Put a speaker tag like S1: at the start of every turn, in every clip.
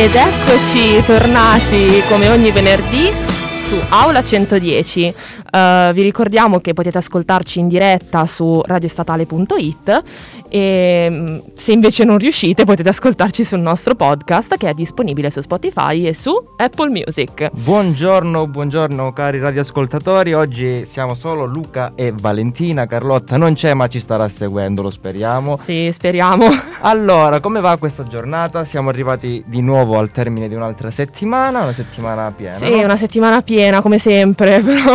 S1: ed eccoci tornati come ogni venerdì su Aula 110. Uh, vi ricordiamo che potete ascoltarci in diretta su radiostatale.it e mm, se invece non riuscite potete ascoltarci sul nostro podcast che è disponibile su Spotify e su Apple Music.
S2: Buongiorno, buongiorno cari radioascoltatori, oggi siamo solo Luca e Valentina, Carlotta non c'è ma ci starà seguendo, lo speriamo.
S1: Sì, speriamo.
S2: Allora, come va questa giornata? Siamo arrivati di nuovo al termine di un'altra settimana, una settimana piena.
S1: Sì,
S2: no?
S1: una settimana piena come sempre, però,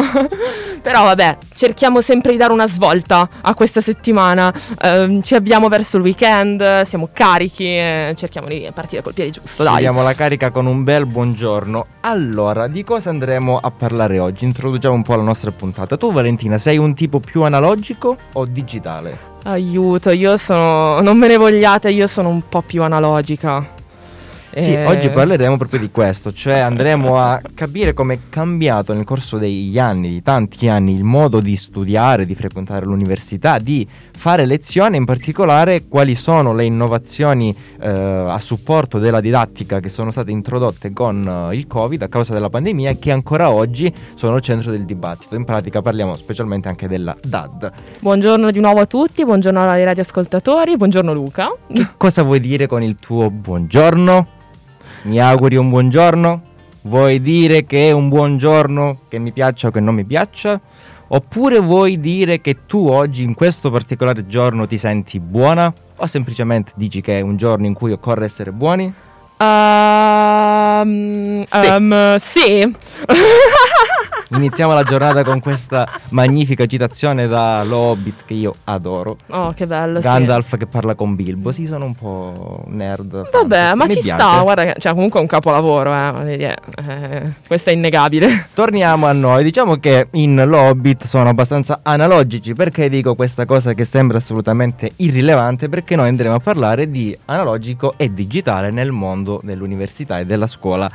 S1: però vabbè, cerchiamo sempre di dare una svolta a questa settimana. Uh, ci abbiamo verso il weekend, siamo carichi e cerchiamo di partire col piede giusto. Dai.
S2: Abbiamo la carica con un bel buongiorno. Allora, di cosa andremo a parlare oggi? Introduciamo un po' la nostra puntata. Tu, Valentina, sei un tipo più analogico o digitale?
S1: Aiuto, io sono. Non me ne vogliate, io sono un po' più analogica.
S2: Sì,
S1: Eh,
S2: oggi parleremo proprio di questo, cioè andremo a capire come è cambiato nel corso degli anni, di tanti anni, il modo di studiare, di frequentare l'università, di fare lezione, in particolare quali sono le innovazioni eh, a supporto della didattica che sono state introdotte con eh, il Covid a causa della pandemia e che ancora oggi sono al centro del dibattito. In pratica parliamo specialmente anche della DAD.
S1: Buongiorno di nuovo a tutti, buongiorno ai radioascoltatori, buongiorno Luca.
S2: Che cosa vuoi dire con il tuo buongiorno? Mi auguri un buongiorno? Vuoi dire che è un buongiorno che mi piaccia o che non mi piaccia? Oppure vuoi dire che tu oggi in questo particolare giorno ti senti buona? O semplicemente dici che è un giorno in cui occorre essere buoni?
S1: Ehm,
S2: Sì.
S1: ehm, sì.
S2: Iniziamo la giornata con questa magnifica citazione da Lo Hobbit che io adoro.
S1: Oh, che bello. sì.
S2: Gandalf che parla con Bilbo. Sì, sono un po' nerd.
S1: Vabbè,
S2: fantasy.
S1: ma
S2: Mi
S1: ci
S2: piace.
S1: sta, guarda cioè, comunque è un capolavoro, eh, eh, questo è innegabile.
S2: Torniamo a noi, diciamo che in Lobbit sono abbastanza analogici, perché dico questa cosa che sembra assolutamente irrilevante? Perché noi andremo a parlare di analogico e digitale nel mondo dell'università e della scuola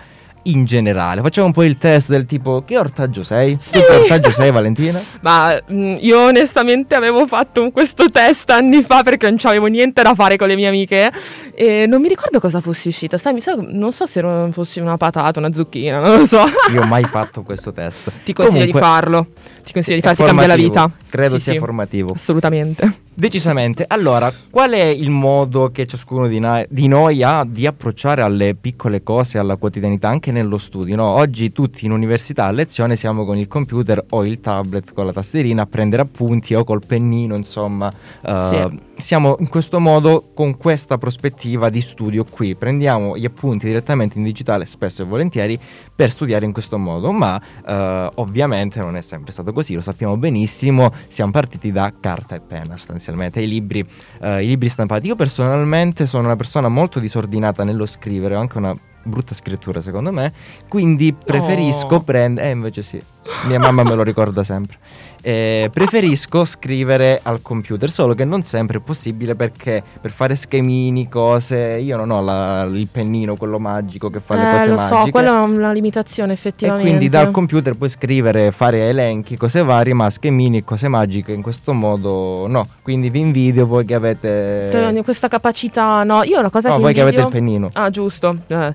S2: in generale. Facciamo un po' il test del tipo che ortaggio sei? Tu che ortaggio sei Valentina?
S1: Ma mh, io onestamente avevo fatto questo test anni fa perché non c'avevo niente da fare con le mie amiche e non mi ricordo cosa fossi uscita, sai, sa- non so se ero- fossi una patata, una zucchina, non lo so.
S2: Io ho mai fatto questo test.
S1: Ti consiglio
S2: Comunque,
S1: di farlo, ti consiglio di farti cambiare la vita.
S2: Credo
S1: Sì,
S2: sia
S1: sì,
S2: formativo.
S1: Assolutamente.
S2: Decisamente. Allora, qual è il modo che ciascuno di, na- di noi ha di approcciare alle piccole cose, alla quotidianità, anche nello studio? no? Oggi tutti in università a lezione siamo con il computer o il tablet con la tastierina a prendere appunti o col pennino, insomma. eh, Siamo in questo modo con questa prospettiva di studio qui. Prendiamo gli appunti direttamente in digitale, spesso e volentieri, per studiare in questo modo, ma eh, ovviamente non è sempre stato così, lo sappiamo benissimo, siamo partiti da carta e penna sostanzialmente, i libri, eh, i libri stampati. Io personalmente sono una persona molto disordinata nello scrivere, ho anche una brutta scrittura secondo me, quindi preferisco
S1: Oh.
S2: prendere... Eh invece sì, mia mamma me lo ricorda sempre. Eh, preferisco scrivere al computer, solo che non sempre è possibile perché per fare schemini, cose, io non ho la- il pennino, quello magico che fa le
S1: Eh,
S2: cose
S1: lo
S2: magiche.
S1: so, quella è una limitazione
S2: E
S1: effettivamente.
S2: quindi dal computer puoi scrivere, fare elenchi, cose varie, ma schemini, cose magiche in questo modo no. Quindi vi invidio voi che avete...
S1: Cioè, questa capacità, no, io la cosa
S2: No,
S1: che
S2: voi che avete
S1: invidio-
S2: il pennino.
S1: Ah, giusto. Eh.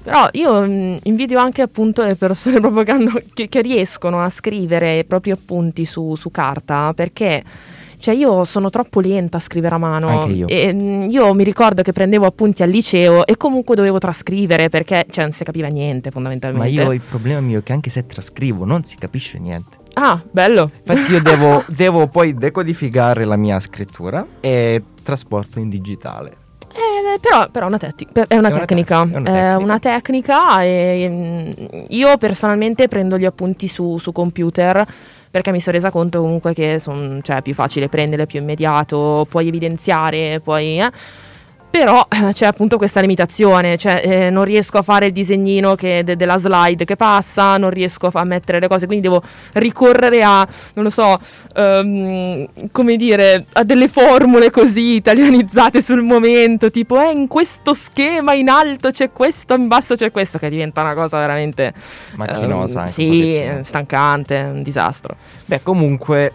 S1: Però io mh, invidio anche appunto le persone proprio che, hanno- che- che riescono a scrivere i propri appunti su, su carta perché. Cioè io sono troppo lenta a scrivere a mano
S2: io.
S1: e mh, io mi ricordo che prendevo appunti al liceo e comunque dovevo trascrivere perché cioè, non si capiva niente
S2: Ma
S1: fondamentalmente.
S2: io il problema mio è che anche se trascrivo non si capisce niente.
S1: Ah, bello.
S2: Infatti io devo, devo poi decodificare la mia scrittura e trasporto in digitale.
S1: Eh, però, però una tec- è una
S2: È una
S1: tecnica,
S2: tec- è una
S1: è
S2: tecnica.
S1: una tecnica e mm, io personalmente prendo gli appunti su, su computer perché mi sono resa conto comunque che son- cioè, è più facile prendere, più immediato, puoi evidenziare, puoi... eh. Però eh, c'è appunto questa limitazione, cioè eh, non riesco a fare il disegnino che- de- della slide che passa, non riesco a mettere le cose, quindi devo ricorrere a, non lo so, ehm, come dire, a delle formule così italianizzate sul momento, tipo eh, in questo schema in alto c'è questo, in basso c'è questo, che diventa una cosa veramente...
S2: Macchinosa un
S1: sì,
S2: pochettino.
S1: stancante, un disastro.
S2: Beh, comunque,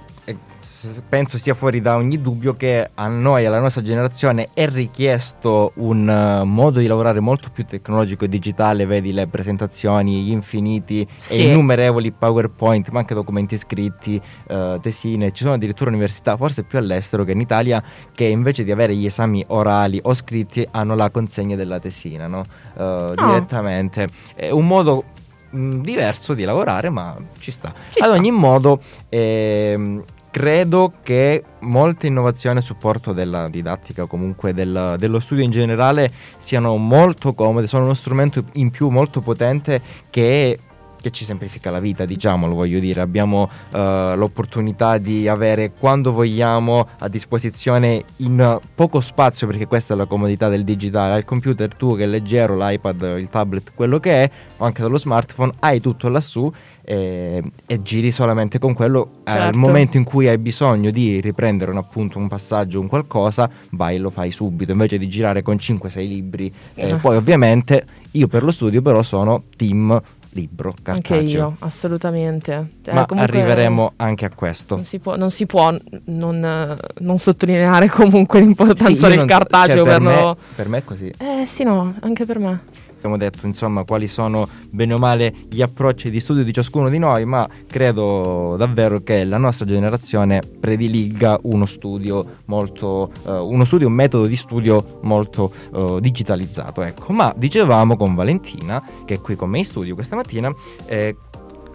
S2: penso sia fuori da ogni dubbio che a noi, alla nostra generazione, è richiesto un uh, modo di lavorare molto più tecnologico e digitale, vedi le presentazioni, gli infiniti sì. e innumerevoli PowerPoint, ma anche documenti scritti, uh, tesine, ci sono addirittura università, forse più all'estero che in Italia, che invece di avere gli esami orali o scritti hanno la consegna della tesina, no? Uh, oh. direttamente. È un modo diverso di lavorare, ma ci sta. Ci Ad sta. ogni modo, ehm, credo che molte innovazioni a supporto della didattica o comunque del, dello studio in generale siano molto comode, sono uno strumento in più molto potente che che ci semplifica la vita, diciamolo, voglio dire, abbiamo uh, l'opportunità di avere quando vogliamo a disposizione in poco spazio, perché questa è la comodità del digitale, al computer tu che è leggero, l'iPad, il tablet, quello che è, o anche dallo smartphone, hai tutto lassù e, e giri solamente con quello. Certo. Al momento in cui hai bisogno di riprendere un appunto, un passaggio, un qualcosa, vai e lo fai subito, invece di girare con 5-6 libri. Eh, poi ovviamente io per lo studio però sono team libro cartaceo.
S1: Anche io, assolutamente.
S2: Eh, Ma arriveremo anche a questo.
S1: Non si può, non, si può non, non, sottolineare comunque l'importanza sì, del cartaceo. Cioè,
S2: per, per, me, per me è così.
S1: Eh sì, no, anche per me
S2: abbiamo detto insomma quali sono bene o male gli approcci di studio di ciascuno di noi, ma credo davvero che la nostra generazione prediliga uno studio molto, uh, uno studio, un metodo di studio molto uh, digitalizzato. Ecco. Ma dicevamo con Valentina, che è qui con me in studio questa mattina, eh,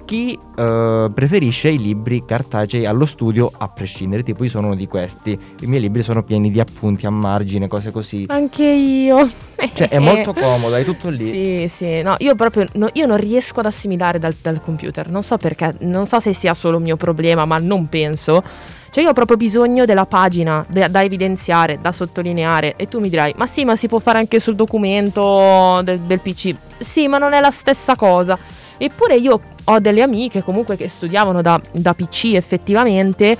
S2: chi uh, preferisce i libri cartacei allo studio a prescindere, tipo io sono uno di questi, i miei libri sono pieni di appunti a margine, cose così.
S1: Anche io.
S2: Cioè è molto comodo, hai tutto lì.
S1: Sì, sì, no, io proprio no, io non riesco ad assimilare dal, dal computer, non so perché, non so se sia solo un mio problema, ma non penso. Cioè io ho proprio bisogno della pagina de- da evidenziare, da sottolineare e tu mi dirai, ma sì, ma si può fare anche sul documento del, del PC. Sì, ma non è la stessa cosa. Eppure io ho delle amiche comunque che studiavano da, da PC effettivamente.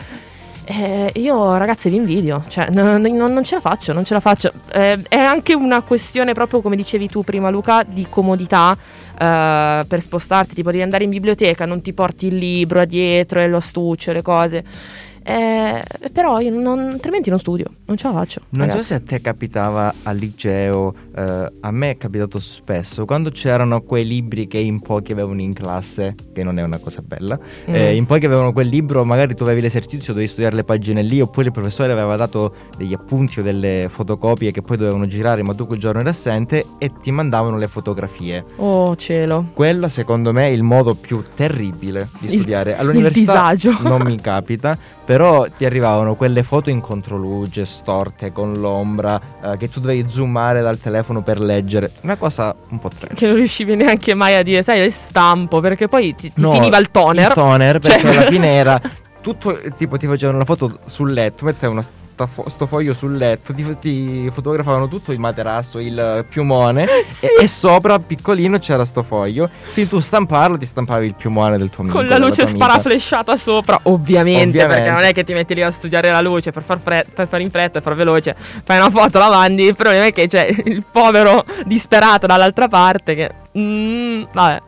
S1: Eh, io ragazzi vi invidio, cioè non, non, non, ce la faccio, non ce la faccio. Eh, è anche una questione proprio come dicevi tu prima Luca di comodità eh, per spostarti, tipo devi andare in biblioteca, non ti porti il libro dietro e lo astuccio, le cose. Eh, però io non, altrimenti non studio, non ce la faccio.
S2: Non ragazzi. so se a te capitava al liceo, eh, a me è capitato spesso, quando c'erano quei libri che in pochi avevano in classe, che non è una cosa bella, mm. eh, in pochi avevano quel libro, magari tu avevi l'esercizio, dovevi studiare le pagine lì, oppure il professore aveva dato degli appunti o delle fotocopie che poi dovevano girare, ma tu quel giorno eri assente e ti mandavano le fotografie.
S1: Oh cielo.
S2: Quella secondo me è il modo più terribile di studiare. All'università
S1: il disagio.
S2: non mi capita però ti arrivavano quelle foto in controluce, storte, con l'ombra, eh, che tu dovevi zoomare dal telefono per leggere. Una cosa un po' trash.
S1: Che non riuscivi neanche mai a dire, sai, stampo, perché poi ti, ti no, finiva il toner.
S2: Il toner, perché cioè... alla fine era tutto, tipo ti facevano una foto sul letto, mettevano una fo- sto foglio sul letto, ti, ti, fotografavano tutto il materasso, il piumone sì. e, e, sopra piccolino c'era sto foglio. Quindi tu stamparlo, ti stampavi il piumone del tuo amico.
S1: Con la luce sparaflesciata sopra, ovviamente, ovviamente, perché non è che ti metti lì a studiare la luce per far, fre- per fare in fretta e far veloce. Fai una foto, la mandi. Il problema è che c'è il povero disperato dall'altra parte che... Mm, vabbè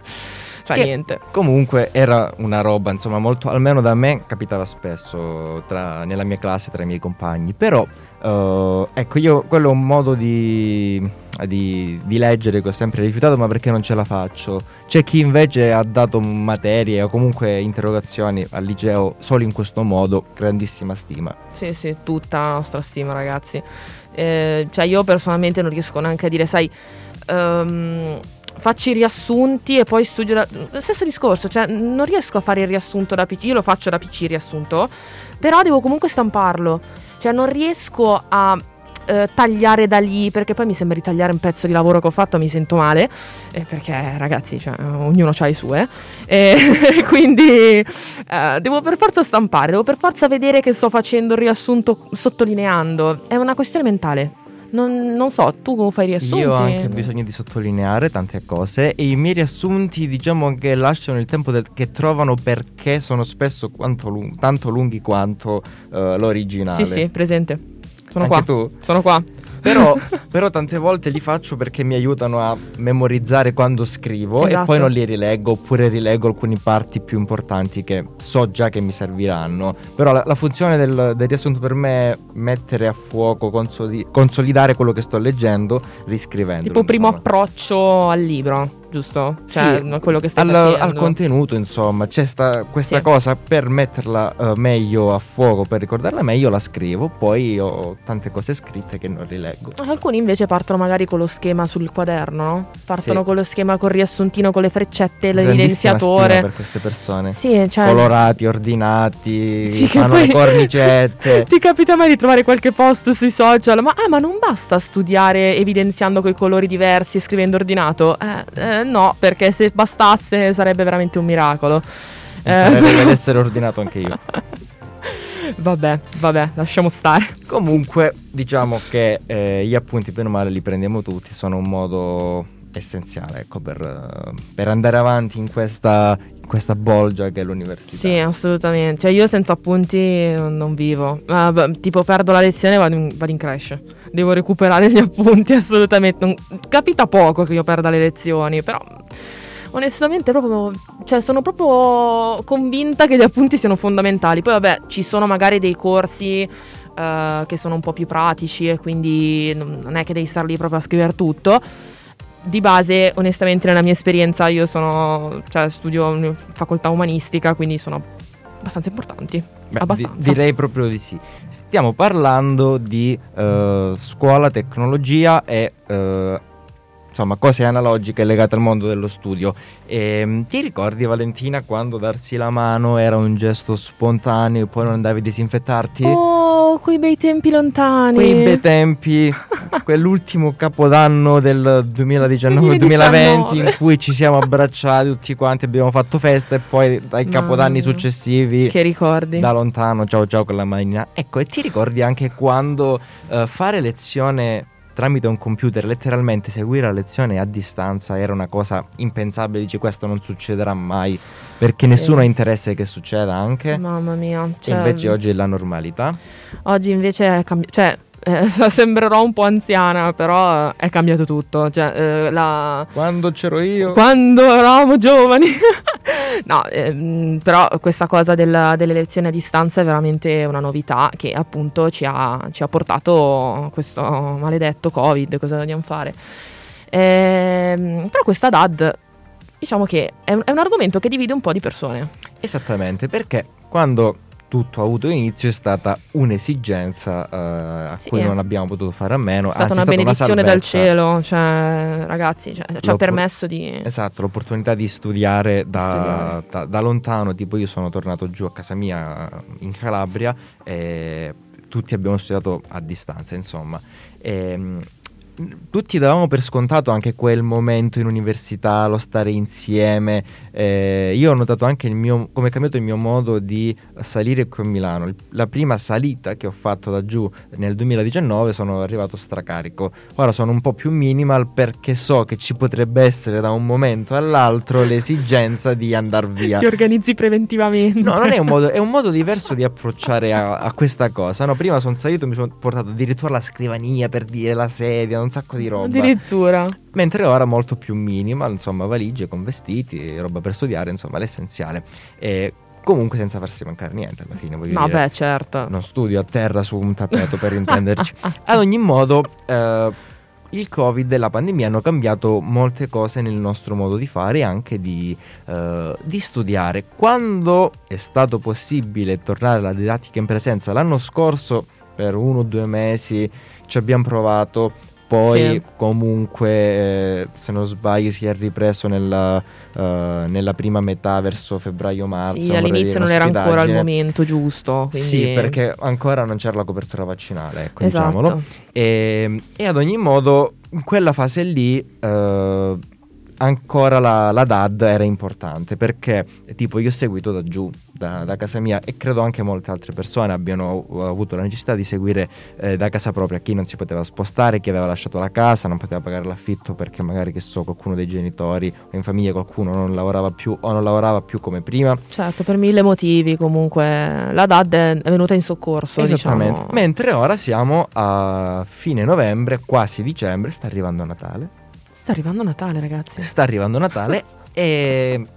S1: fa che niente.
S2: Comunque era una roba, insomma, molto, almeno da me capitava spesso tra, nella mia classe tra i miei compagni. Però, uh, ecco, io quello è un modo di, di, di, leggere che ho sempre rifiutato, ma perché non ce la faccio. C'è chi invece ha dato materie o comunque interrogazioni al liceo solo in questo modo, grandissima stima.
S1: Sì, sì, tutta la nostra stima, ragazzi. Eh, cioè, io personalmente non riesco neanche a dire, sai. Um, faccio i riassunti e poi studio da... stesso discorso, cioè non riesco a fare il riassunto da PC, io lo faccio da PC il riassunto, però devo comunque stamparlo, cioè non riesco a eh, tagliare da lì perché poi mi sembra di tagliare un pezzo di lavoro che ho fatto, mi sento male, eh, perché ragazzi, cioè, ognuno ha le sue, e quindi eh, devo per forza stampare, devo per forza vedere che sto facendo il riassunto sottolineando, è una questione mentale. Non, non, so, tu come fai riassunti?
S2: Io ho anche bisogno di sottolineare tante cose e i miei riassunti diciamo che lasciano il tempo del, che trovano perché sono spesso lung- tanto lunghi quanto uh, l'originale.
S1: Sì, sì, presente. Sono
S2: anche
S1: qua.
S2: tu?
S1: Sono qua.
S2: Però, però, tante volte li faccio perché mi aiutano a memorizzare quando scrivo esatto. e poi non li rileggo oppure rileggo alcune parti più importanti che so già che mi serviranno. Però la, la funzione del, del, riassunto per me è mettere a fuoco, consoli- consolidare quello che sto leggendo, riscrivendo.
S1: Tipo primo approccio al libro giusto? Cioè, sì, quello che stai
S2: al,
S1: facendo.
S2: al contenuto, insomma, c'è sta, questa sì. cosa per metterla uh, meglio a fuoco, per ricordarla meglio, la scrivo, poi ho tante cose scritte che non rileggo.
S1: Alcuni invece partono magari con lo schema sul quaderno, no? Partono sì. con lo schema con riassuntino, con le freccette, l'evidenziatore.
S2: per queste persone.
S1: Sì, cioè...
S2: Colorati, ordinati, sì, fanno le cornicette.
S1: Ti capita mai di trovare qualche post sui social? Ma, ah, ma non basta studiare evidenziando coi colori diversi e scrivendo ordinato? Eh, eh no, perché se bastasse sarebbe veramente un miracolo.
S2: Eh. Deve essere ordinato anche io.
S1: vabbè, vabbè, lasciamo stare.
S2: Comunque, diciamo che eh, gli appunti, bene o male, li prendiamo tutti, sono un modo essenziale ecco, per, per andare avanti in questa, questa bolgia che è l'università.
S1: Sì, assolutamente. Cioè, io senza appunti non vivo. Uh, tipo, perdo la lezione e vado vado in crash. Devo recuperare gli appunti, assolutamente. Non, capita poco che io perda le lezioni, però onestamente proprio, cioè, sono proprio convinta che gli appunti siano fondamentali. Poi vabbè, ci sono magari dei corsi uh, che sono un po' più pratici e quindi non è che devi star lì proprio a scrivere tutto di base, onestamente, nella mia esperienza, io sono, cioè, studio in facoltà umanistica, quindi sono abbastanza importanti.
S2: Beh, abbastanza. Di- direi proprio di sì. Stiamo parlando di uh, scuola, tecnologia e uh, insomma cose analogiche legate al mondo dello studio. E, ehm, ti ricordi Valentina quando darsi la mano era un gesto spontaneo e poi non andavi a disinfettarti?
S1: Oh, quei bei tempi lontani.
S2: Quei bei tempi, quell'ultimo capodanno del 2019-2020 in cui ci siamo abbracciati tutti quanti, abbiamo fatto festa e poi dai capodanni successivi
S1: che ricordi
S2: da lontano ciao ciao con la manina. Ecco, e ti ricordi anche quando uh, fare lezione tramite un computer letteralmente seguire la lezione a distanza era una cosa impensabile, dici questo non succederà mai perché sì. nessuno ha interesse che succeda anche.
S1: Mamma mia.
S2: Cioè, invece oggi è la normalità.
S1: Oggi invece è cambiato, cioè eh, sembrerò un po' anziana, però è cambiato tutto. Cioè, eh, la...
S2: Quando c'ero io.
S1: Quando eravamo giovani. no, ehm, però questa cosa della, delle lezioni a distanza è veramente una novità che appunto ci ha, ci ha portato questo maledetto Covid. Cosa dobbiamo fare? Ehm, però questa DAD, diciamo che è un, è un argomento che divide un po' di persone.
S2: Esattamente, perché quando tutto ha avuto inizio è stata un'esigenza uh, a sì, cui non abbiamo potuto fare a meno.
S1: È stata
S2: Anzi,
S1: una
S2: è stata
S1: benedizione
S2: una
S1: dal cielo, cioè, ragazzi, cioè, ci ha permesso di...
S2: Esatto, l'opportunità di studiare da, studiare da, da, lontano, tipo io sono tornato giù a casa mia in Calabria e tutti abbiamo studiato a distanza, insomma. E, ehm, tutti davamo per scontato anche quel momento in università, lo stare insieme. Eh, io ho notato anche mio, come è cambiato il mio modo di salire qui a Milano. La prima salita che ho fatto da giù nel 2019 sono arrivato stracarico. Ora sono un po' più minimal perché so che ci potrebbe essere da un momento all'altro l'esigenza di andare via.
S1: Ti organizzi preventivamente.
S2: No, non è un modo, è un modo diverso di approcciare a, a questa cosa. No, prima sono salito, mi sono portato addirittura la scrivania per dire la sedia, un sacco di roba.
S1: Addirittura.
S2: Mentre ora molto più minimal, insomma, valigie con vestiti, roba per studiare, insomma, l'essenziale. E comunque senza farsi mancare niente alla fine. Voglio
S1: no,
S2: dire,
S1: beh, certo.
S2: Non studio a terra su un tappeto per intenderci. Ad ogni modo, eh, il Covid e la pandemia hanno cambiato molte cose nel nostro modo di fare e anche di, eh, di studiare. Quando è stato possibile tornare alla didattica in presenza l'anno scorso, per uno o due mesi, ci abbiamo provato poi sì. comunque eh, se non sbaglio si è ripreso nella, uh, nella prima metà verso febbraio-marzo.
S1: Sì, all'inizio non era ancora il momento giusto. Quindi...
S2: Sì, perché ancora non c'era la copertura vaccinale, ecco, esatto. diciamolo. E, e, ad ogni modo in quella fase lì uh, ancora la, la, DAD era importante perché tipo io ho seguito da giù, da, da, casa mia e credo anche molte altre persone abbiano avuto la necessità di seguire eh, da casa propria chi non si poteva spostare, chi aveva lasciato la casa, non poteva pagare l'affitto perché magari che so qualcuno dei genitori o in famiglia qualcuno non lavorava più o non lavorava più come prima.
S1: Certo, per mille motivi comunque la DAD è venuta in soccorso.
S2: Esattamente.
S1: Diciamo.
S2: Mentre ora siamo a fine novembre, quasi dicembre, sta arrivando Natale
S1: Sta arrivando Natale, ragazzi.
S2: Sta arrivando Natale e...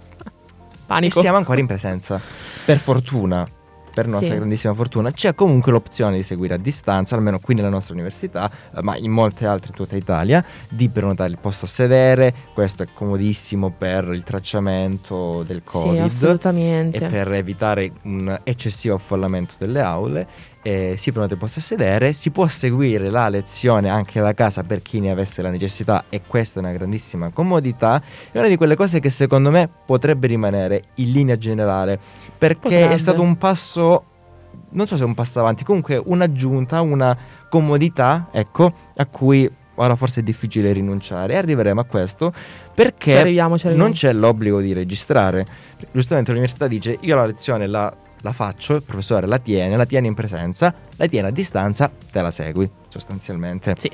S1: Panico.
S2: E siamo ancora in presenza. Per fortuna, per nostra sì. grandissima fortuna, c'è comunque l'opzione di seguire a distanza, almeno qui nella nostra università, eh, ma in molte altre in tutta Italia, di prenotare il posto a sedere. Questo è comodissimo per il tracciamento del Covid.
S1: Sì, assolutamente.
S2: E per evitare un eccessivo affollamento delle aule eh, si prenota il posto a sedere, si può seguire la lezione anche da casa per chi ne avesse la necessità e questa è una grandissima comodità, è una di quelle cose che secondo me potrebbe rimanere in linea generale perché potrebbe. è stato un passo, non so se è un passo avanti, comunque un'aggiunta, una comodità, ecco, a cui ora forse è difficile rinunciare e arriveremo a questo perché ci
S1: arriviamo, ci arriviamo.
S2: non c'è l'obbligo di registrare. Giustamente l'università dice io la lezione la la faccio, il professore la tiene, la tiene in presenza, la tiene a distanza, te la segui sostanzialmente.
S1: Sì.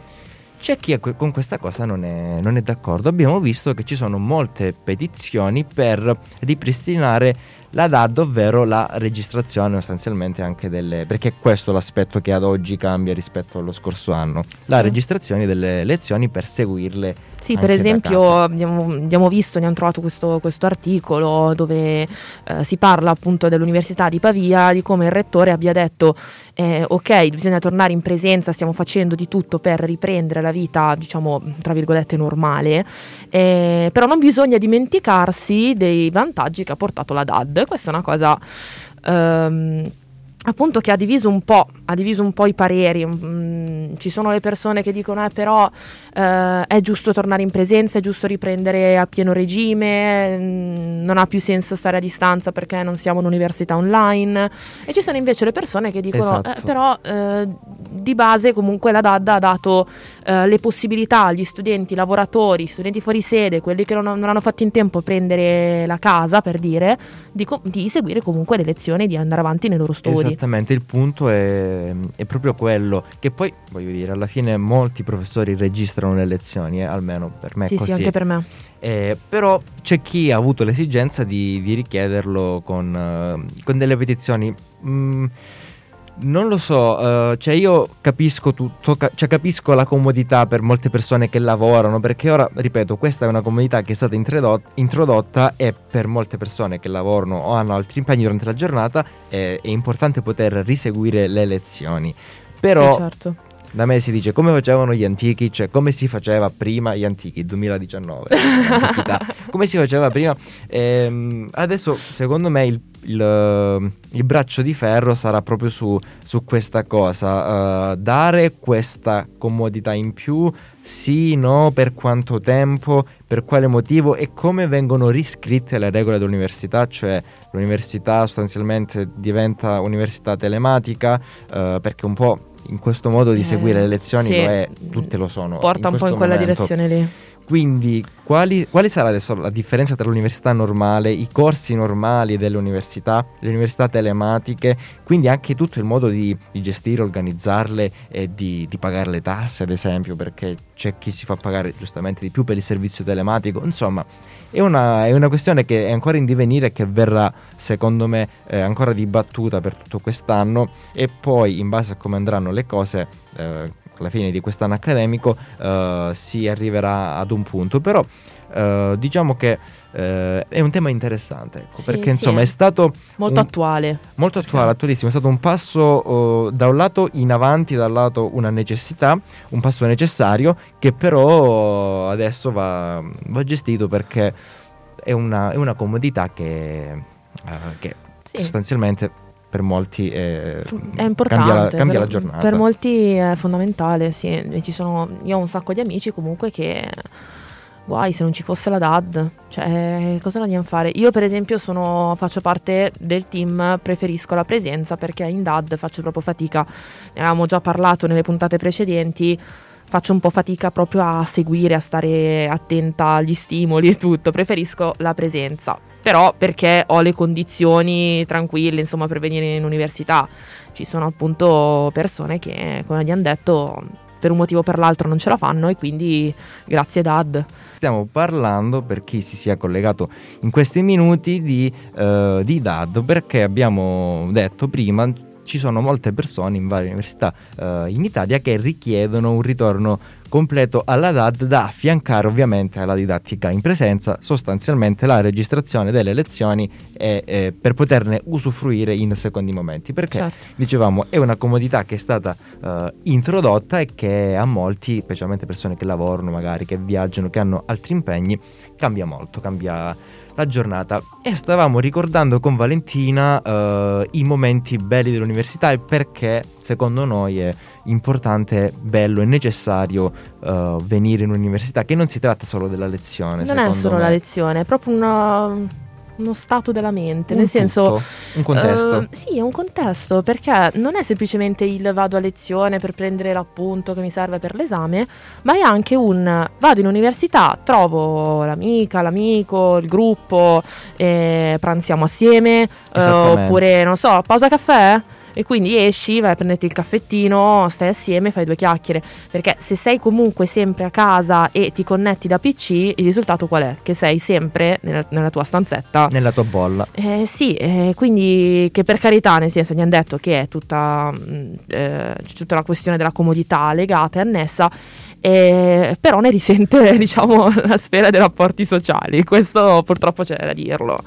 S2: C'è chi con questa cosa non è, non è d'accordo. Abbiamo visto che ci sono molte petizioni per ripristinare la DAD, ovvero la registrazione sostanzialmente anche delle... perché questo è l'aspetto che ad oggi cambia rispetto allo scorso anno, sì. la registrazione delle lezioni per seguirle
S1: sì, per esempio abbiamo, abbiamo, visto, abbiamo trovato questo, questo articolo dove eh, si parla appunto dell'Università di Pavia, di come il rettore abbia detto eh, ok, bisogna tornare in presenza, stiamo facendo di tutto per riprendere la vita, diciamo, tra virgolette normale, eh, però non bisogna dimenticarsi dei vantaggi che ha portato la DAD. Questa è una cosa... Ehm, appunto che ha diviso un po', ha diviso un po' i pareri. Mm, ci sono le persone che dicono eh, però eh, è giusto tornare in presenza, è giusto riprendere a pieno regime, mm, non ha più senso stare a distanza perché non siamo un'università online. E ci sono invece le persone che dicono eh, esatto. eh, però di base comunque la DAD ha dato eh, le possibilità agli studenti, lavoratori, studenti fuori sede, quelli che non, non hanno fatto in tempo a prendere la casa per dire, di, di seguire comunque le lezioni, di andare avanti nei loro studi.
S2: Esattamente, il punto è, è, proprio quello che poi, voglio dire, alla fine molti professori registrano le lezioni, eh, almeno per me
S1: sì,
S2: così.
S1: Sì, anche per me.
S2: Eh, però c'è chi ha avuto l'esigenza di, di richiederlo con, uh, con delle petizioni. Mm, non lo so, uh, cioè io capisco tutto, ca- cioè capisco la comodità per molte persone che lavorano, perché ora, ripeto, questa è una comodità che è stata introdot- introdotta e per molte persone che lavorano o hanno altri impegni durante la giornata è, è importante poter riseguire le lezioni. Però
S1: sì, certo.
S2: da me si dice come facevano gli antichi, cioè come si faceva prima gli antichi, 2019, come si faceva prima. Ehm, adesso secondo me il il, eh, il, braccio di ferro sarà proprio su, su questa cosa, uh, dare questa comodità in più, sì, no, per quanto tempo, per quale motivo e come vengono riscritte le regole dell'università, cioè l'università sostanzialmente diventa università telematica, uh, perché un po' in questo modo di seguire le lezioni
S1: sì,
S2: lo è, tutte lo sono.
S1: Porta un po' in quella
S2: momento.
S1: direzione lì.
S2: Quindi, quali, quale sarà adesso la differenza tra l'università normale, i corsi normali delle università, le università telematiche, quindi anche tutto il modo di, di gestire, organizzarle e di, di, pagare le tasse, ad esempio, perché c'è chi si fa pagare giustamente di più per il servizio telematico. Insomma, è una, è una questione che è ancora in divenire e che verrà, secondo me, eh, ancora dibattuta per tutto quest'anno e poi, in base a come andranno le cose, eh, alla fine di quest'anno accademico uh, si arriverà ad un punto, però uh, diciamo che uh, è un tema interessante, ecco, sì, perché insomma sì. è stato
S1: molto un, attuale.
S2: Molto attuale, attualissimo, è stato un passo da un lato in avanti, dal lato una necessità, un passo necessario che però adesso va, va gestito perché è una, è una comodità che, che sì. sostanzialmente per molti è,
S1: è importante.
S2: Cambia, la, cambia
S1: per,
S2: la, giornata.
S1: Per molti è fondamentale, sì. Sono, io ho un sacco di amici comunque che guai se non ci fosse la DAD, cioè cosa dobbiamo fare? Io per esempio sono, faccio parte del team, preferisco la presenza perché in DAD faccio proprio fatica, ne avevamo già parlato nelle puntate precedenti, faccio un po' fatica proprio a seguire, a stare attenta agli stimoli e tutto, preferisco la presenza. Però perché ho le condizioni tranquille, insomma, per venire in università. Ci sono appunto persone che, come abbiamo detto, per un motivo o per l'altro non ce la fanno e quindi grazie Dad.
S2: Stiamo parlando, per chi si sia collegato in questi minuti, di, uh, di DAD, perché abbiamo detto prima ci sono molte persone in varie università uh, in Italia che richiedono un ritorno completo alla DAD da affiancare ovviamente alla didattica in presenza, sostanzialmente la registrazione delle lezioni e, eh, per poterne usufruire in secondi momenti, perché certo. dicevamo è una comodità che è stata uh, introdotta e che a molti, specialmente persone che lavorano magari, che viaggiano, che hanno altri impegni, cambia molto, cambia la giornata e stavamo ricordando con Valentina uh, i momenti belli dell'università e perché secondo noi è importante, bello e necessario uh, venire in università, che non si tratta solo della lezione.
S1: Non è solo
S2: me.
S1: la lezione, è proprio una uno stato della mente, un nel
S2: tutto,
S1: senso...
S2: Un contesto. Uh,
S1: sì, è un contesto, perché non è semplicemente il vado a lezione per prendere l'appunto che mi serve per l'esame, ma è anche un vado in università, trovo l'amica, l'amico, il gruppo, eh, pranziamo assieme, uh, oppure, non so, pausa caffè? E quindi esci, vai a prenderti il caffettino, stai assieme, fai due chiacchiere, perché se sei comunque sempre a casa e ti connetti da PC, il risultato qual è? Che sei sempre nella, nella tua stanzetta.
S2: Nella tua bolla.
S1: Eh, sì, eh, quindi che per carità, nel senso, gli hanno detto che è tutta, mm, eh, tutta la questione della comodità legata e annessa, eh, però ne risente diciamo la sfera dei rapporti sociali, questo purtroppo c'è da dirlo.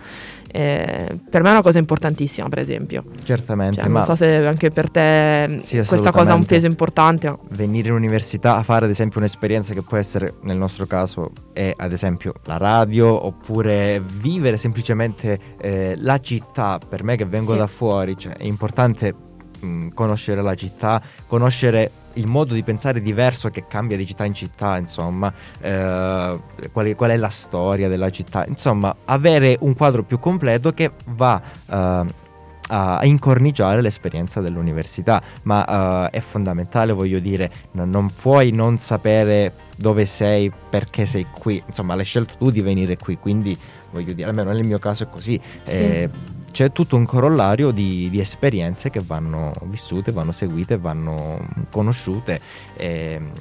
S1: Eh, per me è una cosa importantissima, per esempio.
S2: Certamente.
S1: Cioè, non so se anche per te sì, questa cosa ha un peso importante.
S2: Venire in università a fare, ad esempio, un'esperienza che può essere, nel nostro caso, è ad esempio la radio, oppure vivere semplicemente eh, la città. Per me che vengo sì. da fuori, cioè, è importante mh, conoscere la città, conoscere il modo di pensare diverso che cambia di città in città, insomma, eh, qual, è, qual, è, la storia della città, insomma, avere un quadro più completo che va eh, a incorniciare l'esperienza dell'università, ma uh, è fondamentale, voglio dire, non, non, puoi non sapere dove sei, perché sei qui, insomma, l'hai scelto tu di venire qui, quindi voglio dire, almeno nel mio caso è così. Sì. Eh, c'è tutto un corollario di, di, esperienze che vanno vissute, vanno seguite, vanno conosciute. E, um,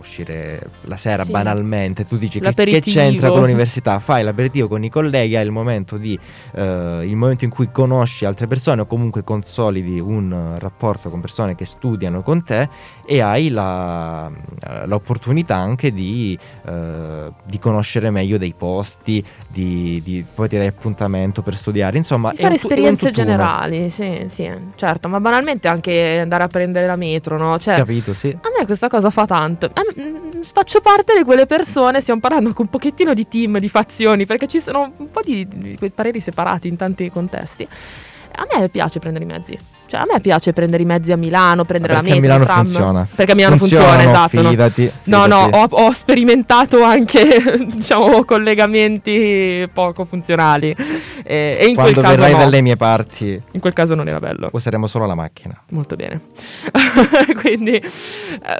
S2: uscire la sera sì. banalmente, tu dici che, che, c'entra con l'università, fai l'aperitivo con i colleghi, hai il momento, di, uh, il momento in cui conosci altre persone o comunque consolidi un rapporto con persone che studiano con te e hai la, l'opportunità anche di, uh, di, conoscere meglio dei posti, di, di, poi ti dai appuntamento per studiare, insomma
S1: di fare esperienze generali, sì, sì, certo, ma banalmente anche andare a prendere la metro, no? Cioè,
S2: Capito, sì.
S1: A me questa cosa fa tanto. Me, faccio parte di quelle persone, stiamo parlando anche un pochettino di team, di fazioni, perché ci sono un po' di, di pareri separati in tanti contesti. A me piace prendere i mezzi. Cioè, a me piace prendere i mezzi a Milano, prendere
S2: perché
S1: la metro,
S2: Milano
S1: tram.
S2: funziona.
S1: Perché a Milano funziona, funziona esatto.
S2: Fidati,
S1: no, no, no ho, ho, sperimentato anche, diciamo, collegamenti poco funzionali. E, e in
S2: Quando
S1: quel caso
S2: verrai
S1: no.
S2: dalle mie parti,
S1: in quel caso non era bello.
S2: Useremo solo la macchina.
S1: Molto bene. Quindi,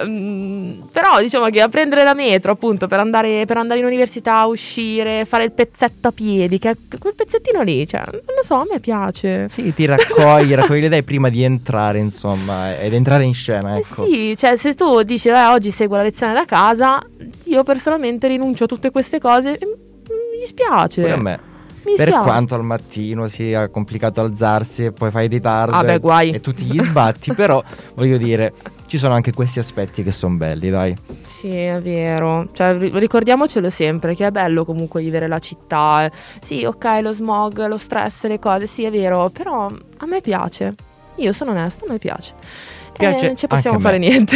S1: um, però diciamo che a prendere la metro, appunto, per andare, per andare in università, uscire, fare il pezzetto a piedi, che quel pezzettino lì, cioè, non lo so, a me piace.
S2: Sì, ti raccogli, raccogli le idee prima di entrare, insomma, ed entrare in scena, ecco.
S1: Eh sì, cioè se tu dici, eh, oggi seguo la lezione da casa, io personalmente rinuncio a tutte queste cose, mi dispiace.
S2: Pure a me. Mi per spiace. quanto al mattino sia complicato alzarsi e poi fai ritardo
S1: ah, beh,
S2: e, tutti gli sbatti, però voglio dire, ci sono anche questi aspetti che sono belli, dai.
S1: Sì, è vero. Cioè, ricordiamocelo sempre che è bello comunque vivere la città. Sì, ok, lo smog, lo stress, le cose, sì, è vero, però a me piace. Io sono onesta, a me piace.
S2: Piace
S1: eh, non ci possiamo fare niente.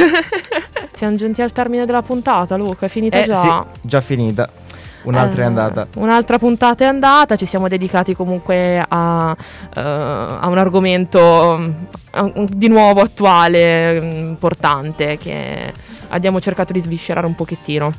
S1: Siamo giunti al termine della puntata, Luca, è finita
S2: eh,
S1: già?
S2: Sì, già finita. Un'altra
S1: eh,
S2: è andata.
S1: Un'altra puntata è andata, ci siamo dedicati comunque a, uh, a un argomento uh, di nuovo attuale, um, importante, che abbiamo cercato di sviscerare un pochettino.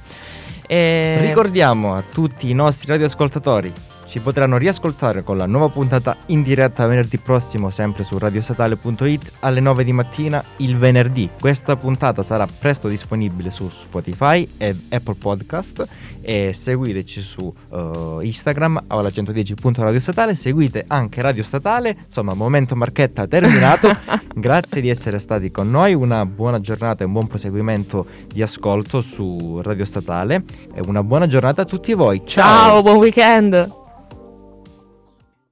S2: E... Ricordiamo a tutti i nostri radioascoltatori si potranno riascoltare con la nuova puntata in diretta venerdì prossimo, sempre su radiostatale.it alle 9 di mattina il venerdì. Questa puntata sarà presto disponibile su Spotify e Apple Podcast e seguiteci su uh, Instagram alla 110.radiostatale, seguite anche Radio Statale, insomma momento marchetta terminato, grazie di essere stati con noi, una buona giornata e un buon proseguimento di ascolto su Radio Statale. E una buona giornata a tutti voi, ciao,
S1: ciao buon weekend!